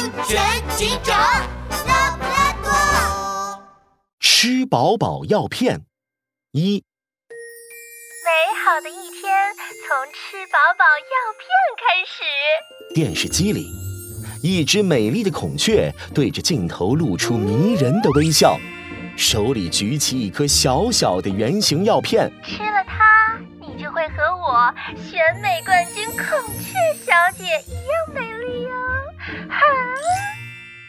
安全警长拉布拉多。吃饱饱药片一。美好的一天从吃饱饱药片开始。电视机里，一只美丽的孔雀对着镜头露出迷人的微笑，手里举起一颗小小的圆形药片。吃了它，你就会和我选美冠军孔雀小姐一样！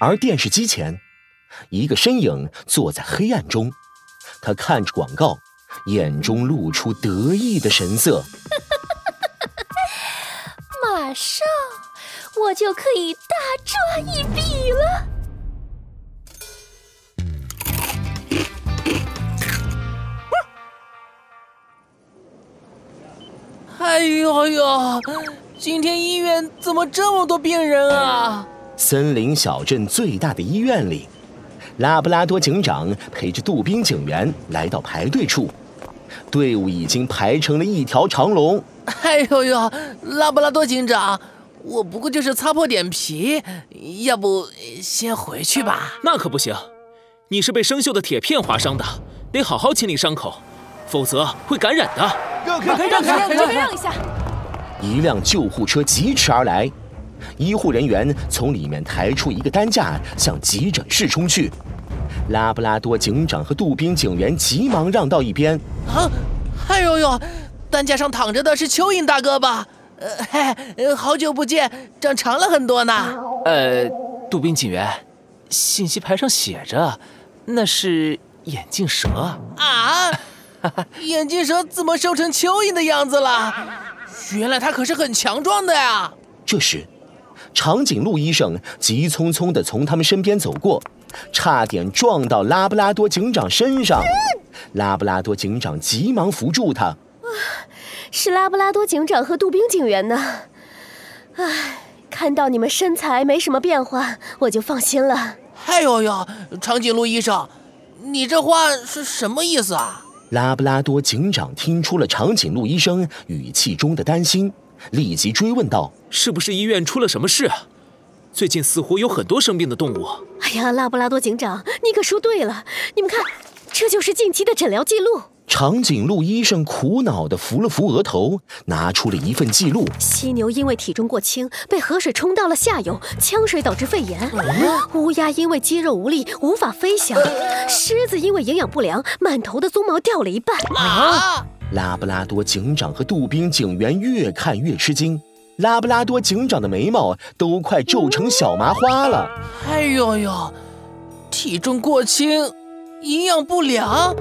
而电视机前，一个身影坐在黑暗中，他看着广告，眼中露出得意的神色。马上，我就可以大赚一笔了。哎呦呦！今天医院怎么这么多病人啊？森林小镇最大的医院里，拉布拉多警长陪着杜宾警员来到排队处，队伍已经排成了一条长龙。哎呦呦，拉布拉多警长，我不过就是擦破点皮，要不先回去吧？那可不行，你是被生锈的铁片划伤的，得好好清理伤口，否则会感染的。让开，让开，让开，让一下！一辆救护车疾驰而来，医护人员从里面抬出一个担架，向急诊室冲去。拉布拉多警长和杜宾警员急忙让到一边。啊！哎呦呦，担架上躺着的是蚯蚓大哥吧？呃，嘿，好久不见，长长了很多呢。呃，杜宾警员，信息牌上写着，那是眼镜蛇啊。眼镜蛇怎么瘦成蚯蚓的样子了？原来它可是很强壮的呀！这时，长颈鹿医生急匆匆地从他们身边走过，差点撞到拉布拉多警长身上。拉布拉多警长急忙扶住他。是拉布拉多警长和杜宾警员呢。唉，看到你们身材没什么变化，我就放心了。哎呦呦，长颈鹿医生，你这话是什么意思啊？拉布拉多警长听出了长颈鹿医生语气中的担心，立即追问道：“是不是医院出了什么事？最近似乎有很多生病的动物。”哎呀，拉布拉多警长，你可说对了！你们看，这就是近期的诊疗记录。长颈鹿医生苦恼地扶了扶额头，拿出了一份记录：犀牛因为体重过轻，被河水冲到了下游，呛水导致肺炎；乌鸦因为肌肉无力，无法飞翔；狮子因为营养不良，满头的鬃毛掉了一半。啊！拉布拉多警长和杜宾警员越看越吃惊，拉布拉多警长的眉毛都快皱成小麻花了。哎呦呦，体重过轻，营养不良。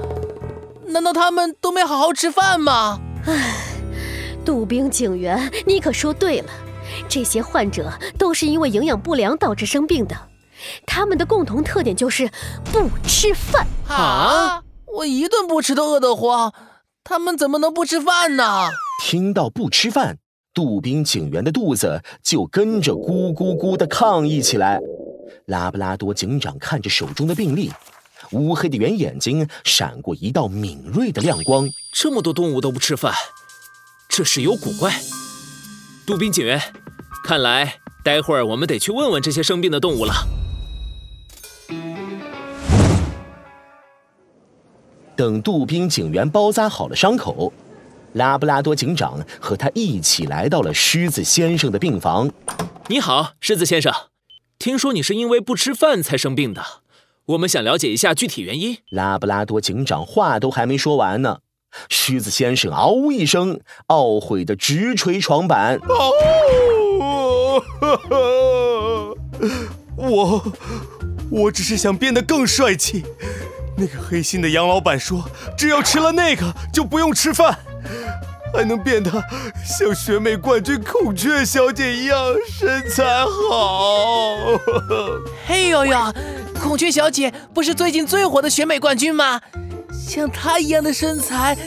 难道他们都没好好吃饭吗？唉，杜宾警员，你可说对了，这些患者都是因为营养不良导致生病的，他们的共同特点就是不吃饭啊！我一顿不吃都饿得慌，他们怎么能不吃饭呢？听到不吃饭，杜宾警员的肚子就跟着咕咕咕的抗议起来。拉布拉多警长看着手中的病历。乌黑的圆眼睛闪过一道敏锐的亮光。这么多动物都不吃饭，这是有古怪。杜宾警员，看来待会儿我们得去问问这些生病的动物了。等杜宾警员包扎好了伤口，拉布拉多警长和他一起来到了狮子先生的病房。你好，狮子先生，听说你是因为不吃饭才生病的。我们想了解一下具体原因。拉布拉多警长话都还没说完呢，狮子先生嗷呜一声，懊悔的直捶床板。哦，我，我只是想变得更帅气。那个黑心的杨老板说，只要吃了那个就不用吃饭，还能变得像选美冠军孔雀小姐一样身材好。嘿呦呦！孔雀小姐不是最近最火的选美冠军吗？像她一样的身材，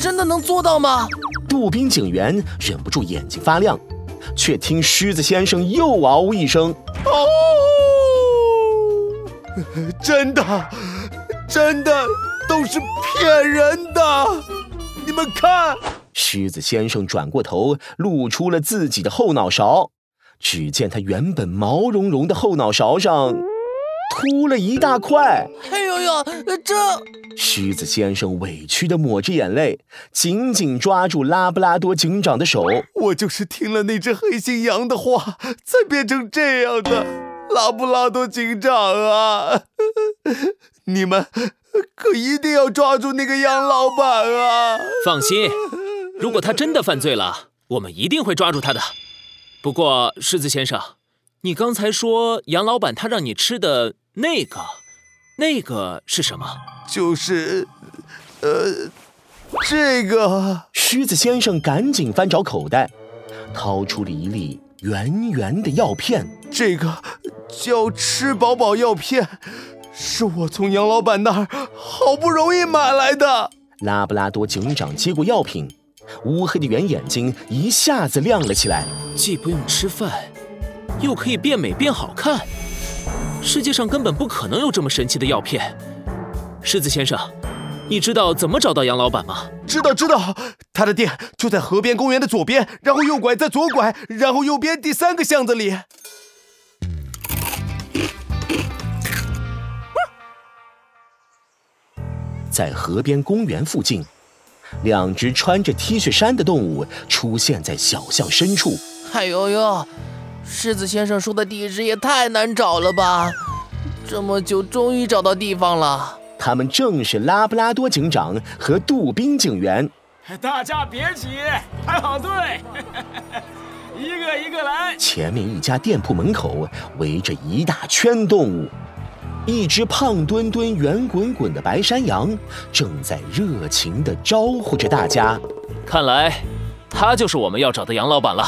真的能做到吗？杜宾警员忍不住眼睛发亮，却听狮子先生又嗷呜一声：“哦，真的，真的都是骗人的！你们看。”狮子先生转过头，露出了自己的后脑勺。只见他原本毛茸茸的后脑勺上秃了一大块。哎呦呦，这……狮子先生委屈的抹着眼泪，紧紧抓住拉布拉多警长的手。我就是听了那只黑心羊的话，才变成这样的。拉布拉多警长啊，你们可一定要抓住那个杨老板啊！放心，如果他真的犯罪了，我们一定会抓住他的。不过，狮子先生，你刚才说杨老板他让你吃的那个，那个是什么？就是，呃，这个。狮子先生赶紧翻找口袋，掏出了一粒圆圆的药片。这个叫吃饱饱药片，是我从杨老板那儿好不容易买来的。拉布拉多警长接过药品。乌黑的圆眼睛一下子亮了起来，既不用吃饭，又可以变美变好看，世界上根本不可能有这么神奇的药片。狮子先生，你知道怎么找到杨老板吗？知道，知道，他的店就在河边公园的左边，然后右拐，再左拐，然后右边第三个巷子里。在河边公园附近。两只穿着 T 恤衫的动物出现在小巷深处。哎呦呦，狮子先生说的地址也太难找了吧！这么久，终于找到地方了。他们正是拉布拉多警长和杜宾警员。大家别急，排好队，一个一个来。前面一家店铺门口围着一大圈动物。一只胖墩墩、圆滚滚的白山羊正在热情地招呼着大家。看来，他就是我们要找的杨老板了。